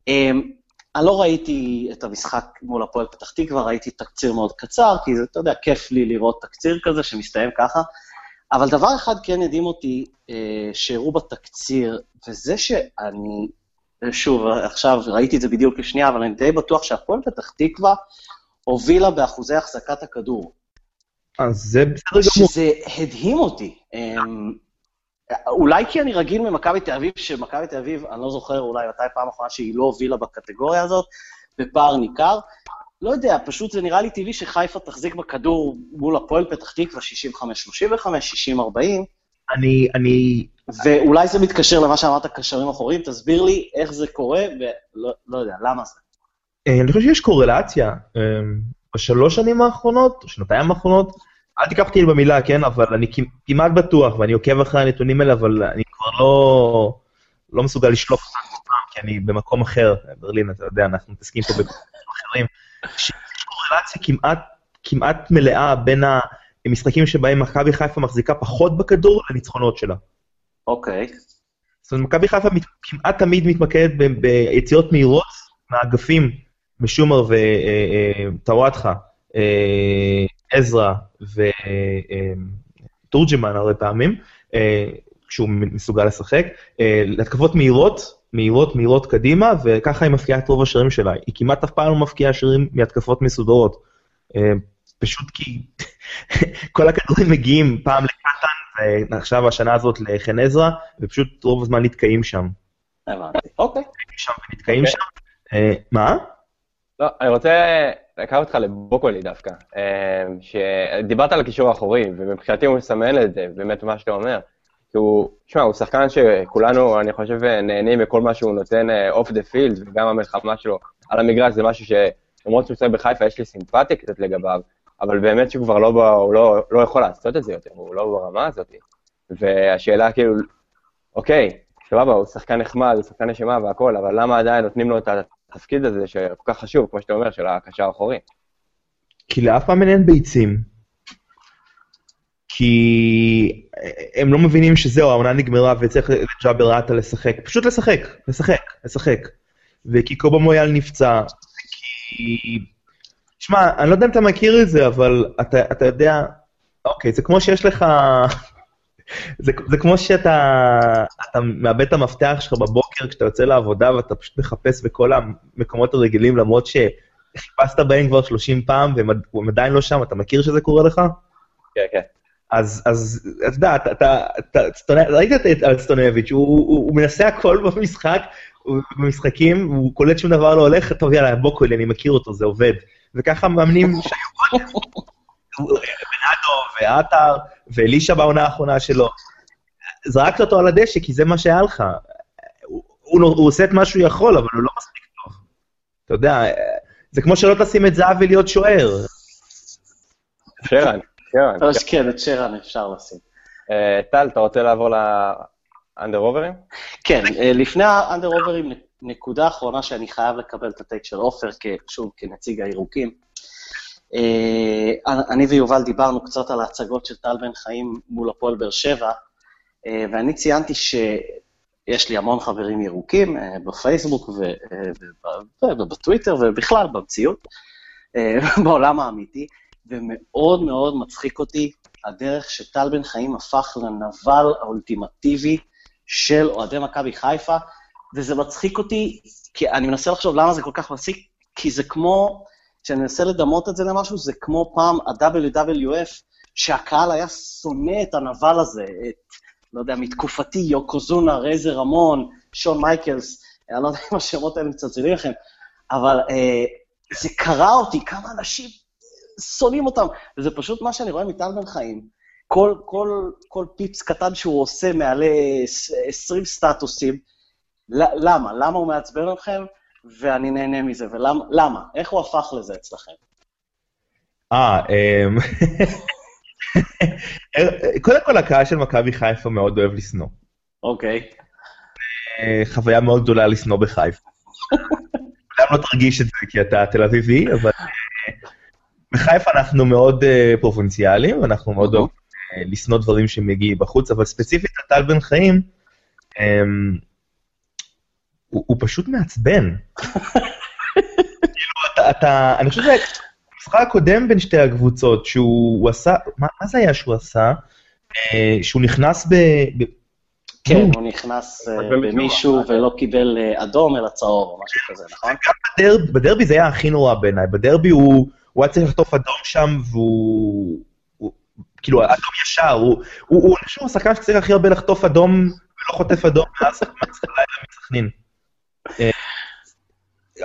Speaker 2: אמ, אני לא ראיתי את המשחק מול הפועל פתח תקווה, ראיתי תקציר מאוד קצר, כי זה, אתה יודע, כיף לי לראות תקציר כזה שמסתיים ככה. אבל דבר אחד כן הדהים אותי, אה, שהראו בתקציר, וזה שאני, שוב, עכשיו ראיתי את זה בדיוק לשנייה, אבל אני די בטוח שהפועל פתח תקווה הובילה באחוזי החזקת הכדור.
Speaker 3: אז זה בסדר גמור.
Speaker 2: שזה הדהים אותי. אה, אולי כי אני רגיל ממכבי תל אביב, שמכבי תל אביב, אני לא זוכר אולי מתי פעם אחרונה שהיא לא הובילה בקטגוריה הזאת, בפער ניכר. לא יודע, פשוט זה נראה לי טבעי שחיפה תחזיק בכדור מול הפועל פתח תקווה 65-35, 60-40.
Speaker 3: אני, אני...
Speaker 2: ואולי זה מתקשר למה שאמרת, קשרים אחוריים, תסביר לי איך זה קורה, ולא לא יודע, למה זה.
Speaker 3: אה, אני חושב שיש קורלציה. בשלוש שנים האחרונות, שנתיים האחרונות, אל תיקח אותי במילה, כן, אבל אני כמעט בטוח, ואני עוקב אחרי הנתונים האלה, אבל אני כבר לא, לא מסוגל לשלוף אותם כי אני במקום אחר, ברלין, אתה יודע, אנחנו מתעסקים פה בקומות אחרים. שיש קורלציה כמעט, כמעט מלאה בין המשחקים שבהם מכבי חיפה מחזיקה פחות בכדור לניצחונות שלה.
Speaker 2: אוקיי.
Speaker 3: זאת אומרת, מכבי חיפה כמעט תמיד מתמקדת ביציאות מהירות מהאגפים, משומר וטוואטחה, אה, אה, עזרא וטורג'מן אה, הרבה פעמים, כשהוא מסוגל לשחק, להתקפות מהירות, מהירות, מהירות קדימה, וככה היא מפקיעה את רוב השערים שלה. היא כמעט אף פעם לא מפקיעה שערים מהתקפות מסודרות. אה, פשוט כי כל הכדורים מגיעים פעם לקטן, ועכשיו השנה הזאת לחן עזרא, ופשוט רוב הזמן נתקעים שם.
Speaker 2: הבנתי, אוקיי.
Speaker 3: שם ונתקעים שם. אה, מה?
Speaker 1: לא, אני רוצה לקחת אותך לבוקולי דווקא. אה, שדיברת על הקישור האחורי, ומבחינתי הוא מסמן את זה, באמת מה שאתה אומר. כי הוא, שמע, הוא שחקן שכולנו, אני חושב, נהנים מכל מה שהוא נותן אוף דה פילד, וגם המלחמה שלו על המגרש זה משהו שלמרות שהוא צועק בחיפה, יש לי סימפתיה קצת לגביו, אבל באמת שהוא כבר לא, הוא לא, לא יכול לעשות את זה יותר, הוא לא ברמה הזאת. והשאלה כאילו, אוקיי, סבבה, הוא שחקן נחמד, הוא שחקן נשימה והכל, אבל למה עדיין נותנים לו את התפקיד הזה שכל כך חשוב, כמו שאתה אומר, של הקשר האחורי?
Speaker 3: כי לאף פעם אין ביצים. כי הם לא מבינים שזהו, העונה נגמרה וצריך לג'אבר עטה לשחק. פשוט לשחק, לשחק, לשחק. וכי קובה מויאל נפצע, כי... שמע, אני לא יודע אם אתה מכיר את זה, אבל אתה, אתה יודע, אוקיי, זה כמו שיש לך... זה, זה כמו שאתה אתה מאבד את המפתח שלך בבוקר כשאתה יוצא לעבודה ואתה פשוט מחפש בכל המקומות הרגילים, למרות שחיפשת בהם כבר 30 פעם והם עדיין לא שם, אתה מכיר שזה קורה לך?
Speaker 1: כן, כן.
Speaker 3: אז, אז, אתה יודע, אתה, אתה, אתה, ראית את סטונביץ', הוא, הוא, הוא מנסה הכל במשחק, במשחקים, הוא קולט שום דבר לא הולך, טוב יאללה, בוא קולי, אני מכיר אותו, זה עובד. וככה מאמנים שהיו בנאדו ועטר, ואלישע בעונה האחרונה שלו. זרקת אותו על הדשא כי זה מה שהיה לך. הוא, הוא, הוא עושה את מה שהוא יכול, אבל הוא לא מספיק טוב. אתה יודע, זה כמו שלא תשים את זהבי להיות שוער.
Speaker 1: שרן, שרן.
Speaker 2: כן, את שרן אפשר לשים.
Speaker 1: אה, טל, אתה רוצה לעבור לאנדר אוברים?
Speaker 2: כן, אה, לפני האנדר אוברים, נקודה אחרונה שאני חייב לקבל את הטייק של עופר, שוב, כנציג הירוקים. אה, אני ויובל דיברנו קצת על ההצגות של טל בן חיים מול הפועל באר שבע, ואני ציינתי שיש לי המון חברים ירוקים בפייסבוק ובטוויטר ובכלל במציאות, בעולם האמיתי, ומאוד מאוד מצחיק אותי הדרך שטל בן חיים הפך לנבל האולטימטיבי של אוהדי מכבי חיפה, וזה מצחיק אותי, כי אני מנסה לחשוב למה זה כל כך מצחיק, כי זה כמו, כשאני מנסה לדמות את זה למשהו, זה כמו פעם ה-WWF, שהקהל היה שונא את הנבל הזה, את, לא יודע, מתקופתי, יוקוזונה, רייזר רמון, שון מייקלס, אני לא יודע אם השמות האלה מצלצלים לכם, אבל אה, זה קרע אותי, כמה אנשים שונאים אותם. וזה פשוט מה שאני רואה מטל בן חיים. כל, כל, כל פיפס קטן שהוא עושה מעלה 20 סטטוסים. למה? למה הוא מעצבן אתכם? ואני נהנה מזה. ולמה? למה? איך הוא הפך לזה אצלכם?
Speaker 3: אה, אמ, קודם כל הקהל של מכבי חיפה מאוד אוהב לשנוא.
Speaker 2: אוקיי.
Speaker 3: אה, חוויה מאוד גדולה לשנוא בחיפה. אולי לא תרגיש את זה כי אתה תל אביבי, אבל אה, בחיפה אנחנו מאוד uh, פרובינציאליים, אנחנו מאוד אוהבים uh, לשנוא דברים שמגיעים בחוץ, אבל ספציפית הטל בן חיים, um, הוא, הוא פשוט מעצבן. כאילו, אתה, אתה, אני חושב שזה המשחק הקודם בין שתי הקבוצות, שהוא עשה, מה, מה זה היה שהוא עשה? Uh, שהוא נכנס ב... ב
Speaker 2: כן, הוא נכנס במישהו ולא קיבל אדום אלא צהוב או משהו כזה, נכון?
Speaker 3: בדרבי זה היה הכי נורא בעיניי, בדרבי הוא... הוא היה צריך לחטוף אדום שם, והוא... הוא, כאילו, אדום ישר, הוא, הוא, הוא אני חושב שהוא השחקן שצריך הכי הרבה לחטוף אדום, ולא חוטף אדום מאז הלילה מסכנין. אה,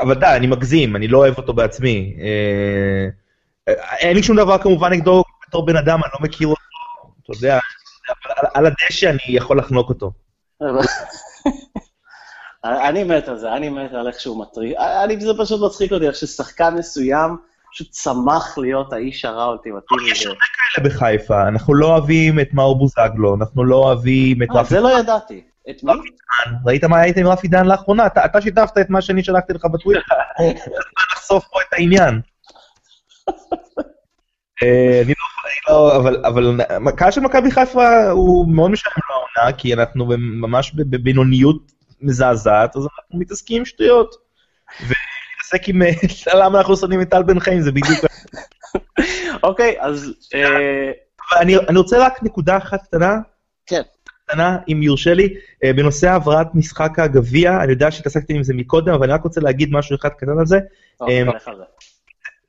Speaker 3: אבל די, אני מגזים, אני לא אוהב אותו בעצמי. אה, אין לי שום דבר כמובן נגדו בתור בן אדם, אני לא מכיר אותו, אתה יודע, על הדשא אני יכול לחנוק אותו.
Speaker 2: אני מת על זה, אני מת על איך שהוא מטריד. זה פשוט מצחיק אותי, איך ששחקן מסוים פשוט צמח להיות האיש הרע האולטימטיבי.
Speaker 3: יש הרבה כאלה בחיפה, אנחנו לא אוהבים את מאור בוזגלו, אנחנו לא אוהבים את
Speaker 2: אה. זה לא ידעתי. את מי?
Speaker 3: ראית מה היית עם רפי דן לאחרונה? אתה שיתפת את מה שאני שלחתי לך בטוויטר. נחשוף פה את העניין. אה, אני לא, אבל, אבל הקהל של מכבי חיפה הוא מאוד משלם לעונה, כי אנחנו ממש בבינוניות מזעזעת, אז אנחנו מתעסקים עם שטויות. להתעסק עם אה, למה אנחנו שונאים את טל בן חיים, זה בדיוק...
Speaker 2: אוקיי, אז... אה,
Speaker 3: אני רוצה רק נקודה אחת קטנה.
Speaker 2: כן.
Speaker 3: קטנה, אם יורשה לי, אה, בנושא העברת משחק הגביע, אני יודע שהתעסקתי עם זה מקודם, אבל אני רק רוצה להגיד משהו אחד קטן על זה.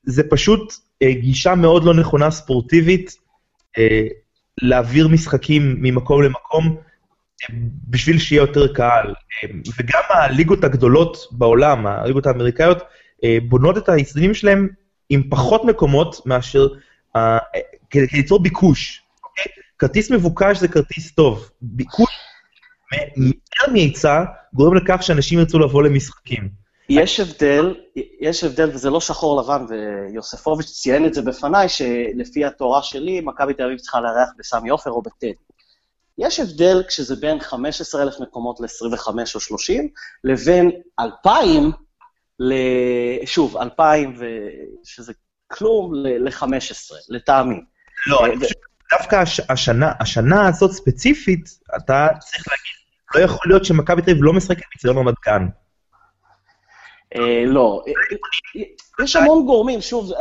Speaker 3: זה פשוט גישה מאוד לא נכונה ספורטיבית, להעביר משחקים ממקום למקום. בשביל שיהיה יותר קהל. וגם הליגות הגדולות בעולם, הליגות האמריקאיות, אה, בונות את האיצטדיונים שלהם עם פחות מקומות מאשר, אה, כדי ליצור ביקוש. אוקיי? כרטיס מבוקש זה כרטיס טוב. ביקוש יותר מהיצע גורם לכך שאנשים ירצו לבוא למשחקים.
Speaker 2: יש הבדל, יש הבדל, וזה לא שחור לבן, ויוספוביץ' ציין את זה בפניי, שלפי התורה שלי, מכבי תל אביב צריכה לארח בסמי עופר או בטדי. יש הבדל כשזה בין 15,000 מקומות ל-25 או 30, לבין 2,000, ל... שוב, 2,000, ו... שזה כלום, ל-15, לטעמי.
Speaker 3: לא, אני חושב שדווקא הש... השנה, השנה הזאת ספציפית, אתה צריך להגיד, לא יכול להיות שמכבי תל אביב לא משחקת בציון רמת גן.
Speaker 2: אה, לא, אה, אה, יש המון גורמים, שוב,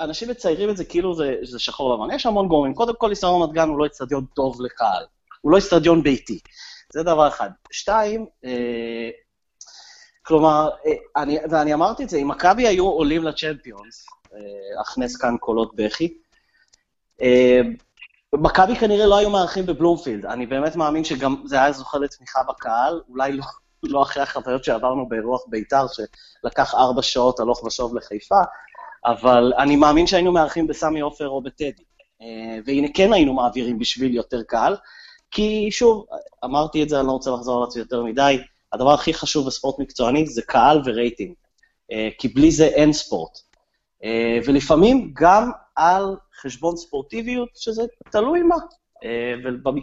Speaker 2: אנשים מציירים את זה כאילו זה שחור לבן, יש המון גורמים. קודם כל, ניסיון רמת גן הוא לא אצטדיון טוב לקהל. הוא לא אצטדיון ביתי. זה דבר אחד. שתיים, אה, כלומר, אה, אני, ואני אמרתי את זה, אם מכבי היו עולים לצ'מפיונס, אה, אכנס כאן קולות בכי, אה, מכבי כנראה לא היו מארחים בבלומפילד. אני באמת מאמין שגם זה היה זוכה לתמיכה בקהל, אולי לא, לא אחרי החוויות שעברנו באירוח בית"ר, שלקח ארבע שעות הלוך ושוב לחיפה, אבל אני מאמין שהיינו מארחים בסמי עופר או בטדי. אה, והנה כן היינו מעבירים בשביל יותר קהל. כי שוב, אמרתי את זה, אני לא רוצה לחזור על עצמי יותר מדי, הדבר הכי חשוב בספורט מקצועני זה קהל ורייטינג, אה, כי בלי זה אין ספורט. אה, ולפעמים גם על חשבון ספורטיביות, שזה תלוי מה. ובמ...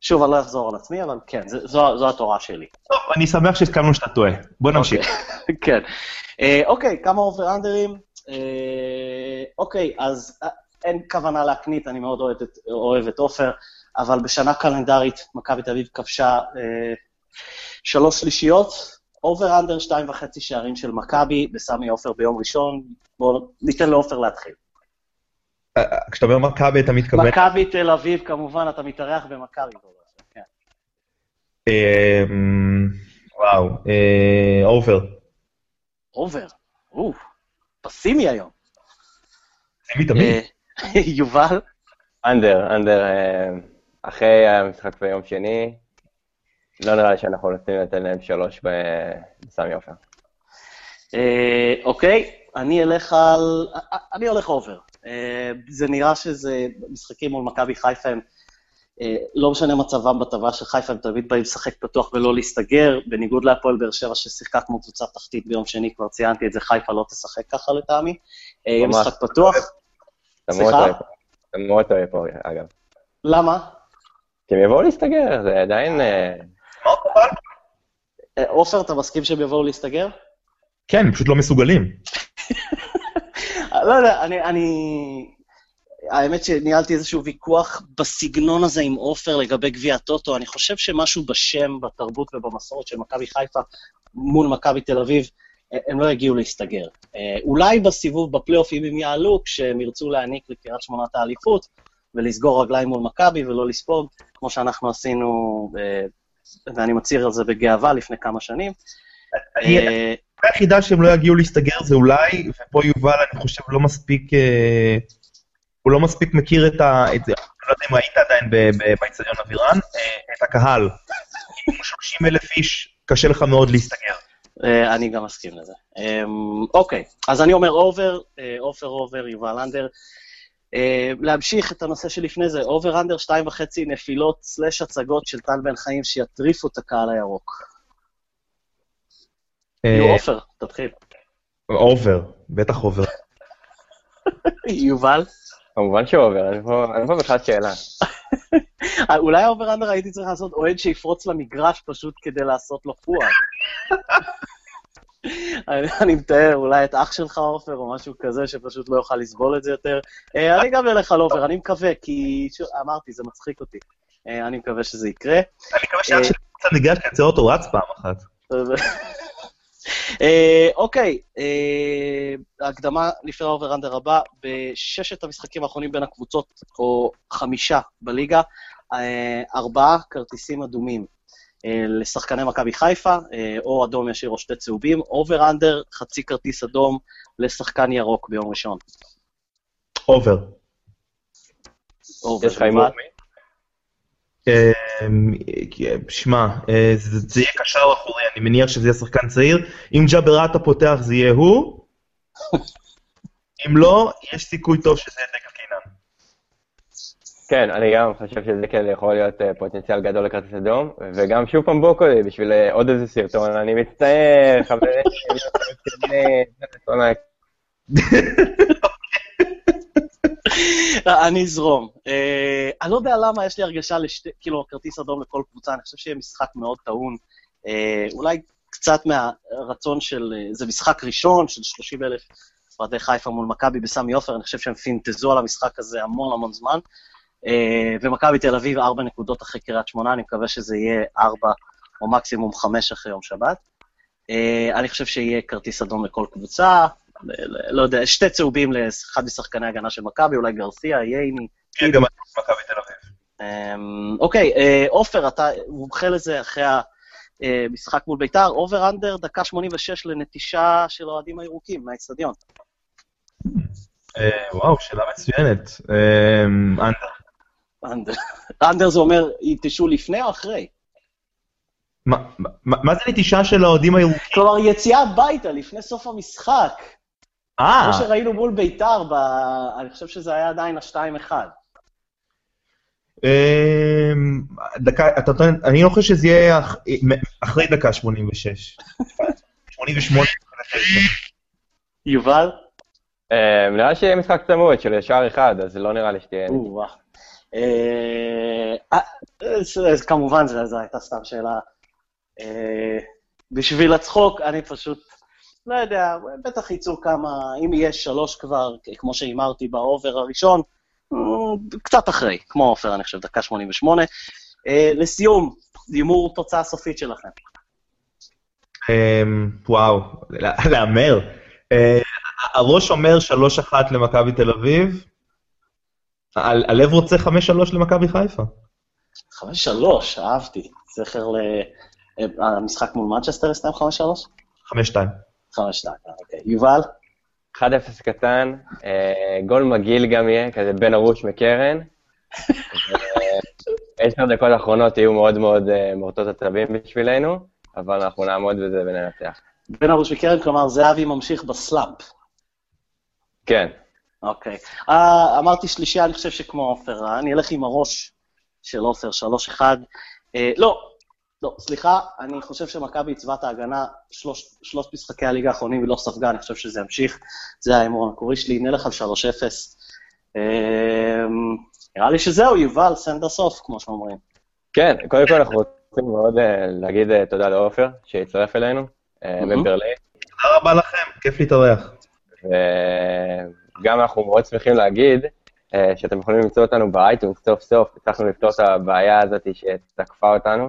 Speaker 2: שוב, אני לא אחזור על עצמי, אבל כן, זו, זו התורה שלי.
Speaker 3: טוב, אני שמח שהסכמנו שאתה טועה. בוא נמשיך.
Speaker 2: אוקיי, כן. אוקיי, כמה over-under ים. אוקיי, אז אין כוונה להקניט, אני מאוד אוהב את, עופר, אבל בשנה קלנדרית מכבי תל אביב כבשה אה, שלוש שלישיות, over under שתיים וחצי שערים של מכבי בסמי עופר ביום ראשון. בואו ניתן לעופר להתחיל.
Speaker 3: אה, אה, כשאתה אומר מכבי, אתה מתכוון...
Speaker 2: מכבי תל אביב, כמובן, אתה מתארח במכבי. כן.
Speaker 3: אמ, וואו, over.
Speaker 2: over, או, פסימי היום.
Speaker 3: פסימי תמיד.
Speaker 2: יובל?
Speaker 1: under, under, אה, אחרי המשחק ביום שני, לא נראה לי שאנחנו רוצים לתת להם שלוש בסמי עופר.
Speaker 2: אה, אוקיי, אני אלך על... אני הולך over. אה, זה נראה שזה משחקים מול מכבי חיפה הם... לא משנה מצבם בטבלה של חיפה, הם תמיד באים לשחק פתוח ולא להסתגר, בניגוד להפועל באר שבע ששיחקה כמו קבוצה תחתית ביום שני, כבר ציינתי את זה, חיפה לא תשחק ככה לטעמי. יהיה משחק פתוח.
Speaker 1: סליחה? אתה מאוד טועה פה, אגב.
Speaker 2: למה?
Speaker 1: כי הם יבואו להסתגר, זה עדיין... אה,
Speaker 2: אה, עופר, אתה מסכים שהם יבואו להסתגר?
Speaker 3: כן, הם פשוט לא מסוגלים.
Speaker 2: לא יודע, אני, אני... האמת שניהלתי איזשהו ויכוח בסגנון הזה עם עופר לגבי גביע הטוטו. אני חושב שמשהו בשם, בתרבות ובמסורת של מכבי חיפה מול מכבי תל אביב, הם לא יגיעו להסתגר. אה, אולי בסיבוב בפלייאוף, אם הם יעלו, כשהם ירצו להעניק לקריית שמונה את האליפות, ולסגור רגליים מול מכבי ולא לספוג, כמו שאנחנו עשינו, אה, ואני מצהיר על זה בגאווה לפני כמה שנים.
Speaker 3: אה, היחידה שהם לא יגיעו להסתגר זה אולי, ופה יובל, אני חושב, לא מספיק, הוא לא מספיק מכיר את זה, אני לא יודע אם היית עדיין באיצטדיון אבירן, את הקהל. עם 30 אלף איש, קשה לך מאוד להסתגר.
Speaker 2: אה, אני גם מסכים לזה. אמ, אוקיי, אז אני אומר over, אה, עופר over, יובל under. אה, להמשיך את הנושא שלפני זה, over under שתיים וחצי נפילות slash הצגות של טל בן חיים שיטריפו את הקהל הירוק. נו, עופר, תתחיל.
Speaker 3: over, בטח over.
Speaker 2: יובל?
Speaker 1: כמובן ש over, אין פה בכלל שאלה.
Speaker 2: אולי ה over under הייתי צריך לעשות אוהד שיפרוץ למגרש פשוט כדי לעשות לו פואד. אני מתאר, אולי את אח שלך, עופר, או משהו כזה, שפשוט לא יוכל לסבול את זה יותר. אה, אני גם אלך על over, אני מקווה, כי אמרתי, זה מצחיק אותי. אה, אני מקווה שזה יקרה.
Speaker 3: אני מקווה שאח שלי קצת ניגש, כי אותו רץ פעם אחת.
Speaker 2: אה, אוקיי, הקדמה לפני ה over-under הבא, בששת המשחקים האחרונים בין הקבוצות, או חמישה בליגה, ארבעה כרטיסים אדומים. אה, לשחקני מכבי חיפה, אה, או אדום ישיר או שתי צהובים, over under, חצי כרטיס אדום לשחקן ירוק ביום ראשון.
Speaker 1: over. יש לך הימור
Speaker 3: שמע, אה, זה יהיה קשר אחורי, אני מניח שזה יהיה שחקן צעיר. אם ג'אבראטה פותח זה יהיה הוא, אם לא, יש סיכוי טוב שזה יהיה.
Speaker 1: כן, אני גם חושב שזה כן יכול להיות אה, פוטנציאל גדול לכרטיס אדום, וגם שוב פעם בוקולי בשביל אה, עוד איזה סרטון, אני מצטער, חברים,
Speaker 2: אני אזרום. אה, אני לא יודע למה יש לי הרגשה לשתי, כאילו, כרטיס אדום לכל קבוצה, אני חושב שיהיה משחק מאוד טעון. אולי קצת מהרצון של, זה משחק ראשון של 30 אלף אוהדי חיפה מול מכבי בסמי עופר, אני חושב שהם פינטזו על המשחק הזה המון המון זמן. אה, ומכבי תל אביב ארבע נקודות אחרי קריית שמונה, אני מקווה שזה יהיה ארבע או מקסימום חמש אחרי יום שבת. אה, אני חושב שיהיה כרטיס אדום לכל קבוצה, לא יודע, שתי צהובים לאחד משחקני ההגנה של מכבי, אולי גרסיה, ייני.
Speaker 3: כן, גם מכבי תל אביב.
Speaker 2: אמ, אוקיי, אה, עופר, אתה מומחה לזה אחרי המשחק מול ביתר, over under, דקה 86 לנטישה של האוהדים הירוקים מהאצטדיון.
Speaker 3: וואו, שאלה מצוינת. אמ, under.
Speaker 2: under. under זה אומר, ייטשו לפני או אחרי?
Speaker 3: מה זה נטישה של האוהדים הירוקים?
Speaker 2: כלומר, יציאה הביתה לפני סוף המשחק. אה. כמו שראינו מול ביתר, אני חושב שזה היה עדיין ה-2-1.
Speaker 3: אמ, דקה, אתה טוען, אני לא חושב שזה יהיה אח- אחרי דקה 86. 88.
Speaker 2: יובל?
Speaker 1: אה, נראה שיהיה משחק צמוד של שער אחד, אז לא נראה לי שתהיה...
Speaker 2: אה, אה, כמובן, זו הייתה סתם שאלה. אה, בשביל הצחוק, אני פשוט, לא יודע, בטח יצאו כמה, אם יהיה שלוש כבר, כמו שהימרתי באובר הראשון, קצת אחרי, כמו עופר, אני חושב, דקה 88. אה, לסיום, הימור תוצאה סופית שלכם.
Speaker 3: אמ, וואו, לה- להמר. הראש אומר 3-1 למכבי תל אביב, הלב רוצה 5-3 למכבי חיפה.
Speaker 2: חמש שלוש, אהבתי. זכר ל... אה, המשחק מול מנצ'סטר הסתיים חמש שלוש?
Speaker 3: 5-2.
Speaker 2: חמש שתיים, אוקיי. יובל?
Speaker 1: 1-0 קטן, אה, גול מגעיל גם יהיה, כזה בין ארוש מקרן. אה, עשר דקות אחרונות יהיו מאוד מאוד מורטות עצבים בשבילנו, אבל אנחנו נעמוד בזה וננצח.
Speaker 2: בן ארוש וקרן, כלומר, זהבי ממשיך בסלאמפ.
Speaker 1: כן,
Speaker 2: אוקיי. אה, אמרתי שלישייה, אני חושב שכמו עופר, אה, אני אלך עם הראש של עופר, 3-1. אה, לא, לא, סליחה, אני חושב שמכבי עיצבה את ההגנה שלוש, שלוש משחקי הליגה האחרונים, היא לא ספגה, אני חושב שזה ימשיך. זה ההימור המקורי שלי, נלך על 3-0. אה, נראה לי שזהו, יובל, סנד הסוף, כמו שאומרים.
Speaker 1: כן, קודם כל אנחנו רוצים מאוד להגיד תודה לעופר שהצטרף אלינו. מברלין,
Speaker 3: תודה רבה לכם, כיף להתארח.
Speaker 1: וגם אנחנו מאוד שמחים להגיד אה, שאתם יכולים למצוא אותנו באייטונס סוף סוף, הצלחנו לפתור את הבעיה הזאת שתקפה אותנו.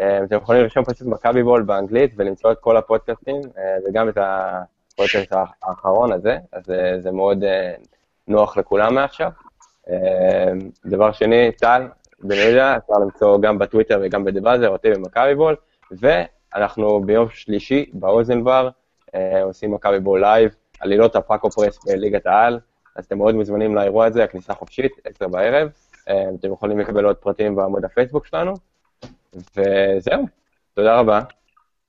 Speaker 1: אה, אתם יכולים לרשום פשוט מכבי בול באנגלית ולמצוא את כל הפודקאסטים, אה, וגם את הפודקאסט האחרון הזה, אז אה, זה מאוד אה, נוח לכולם מעכשיו. אה, דבר שני, טל, בן יהודה, אפשר למצוא גם בטוויטר וגם בדבאזר, אותי במכבי בול, ואנחנו ביום שלישי באוזן בר אה, עושים מכבי בול live, עלילות הפאקו פרס בליגת העל, אז אתם מאוד מוזמנים לאירוע הזה, הכניסה חופשית, עשר בערב. אה, אתם יכולים לקבל עוד פרטים בעמוד הפייסבוק שלנו, וזהו, תודה רבה.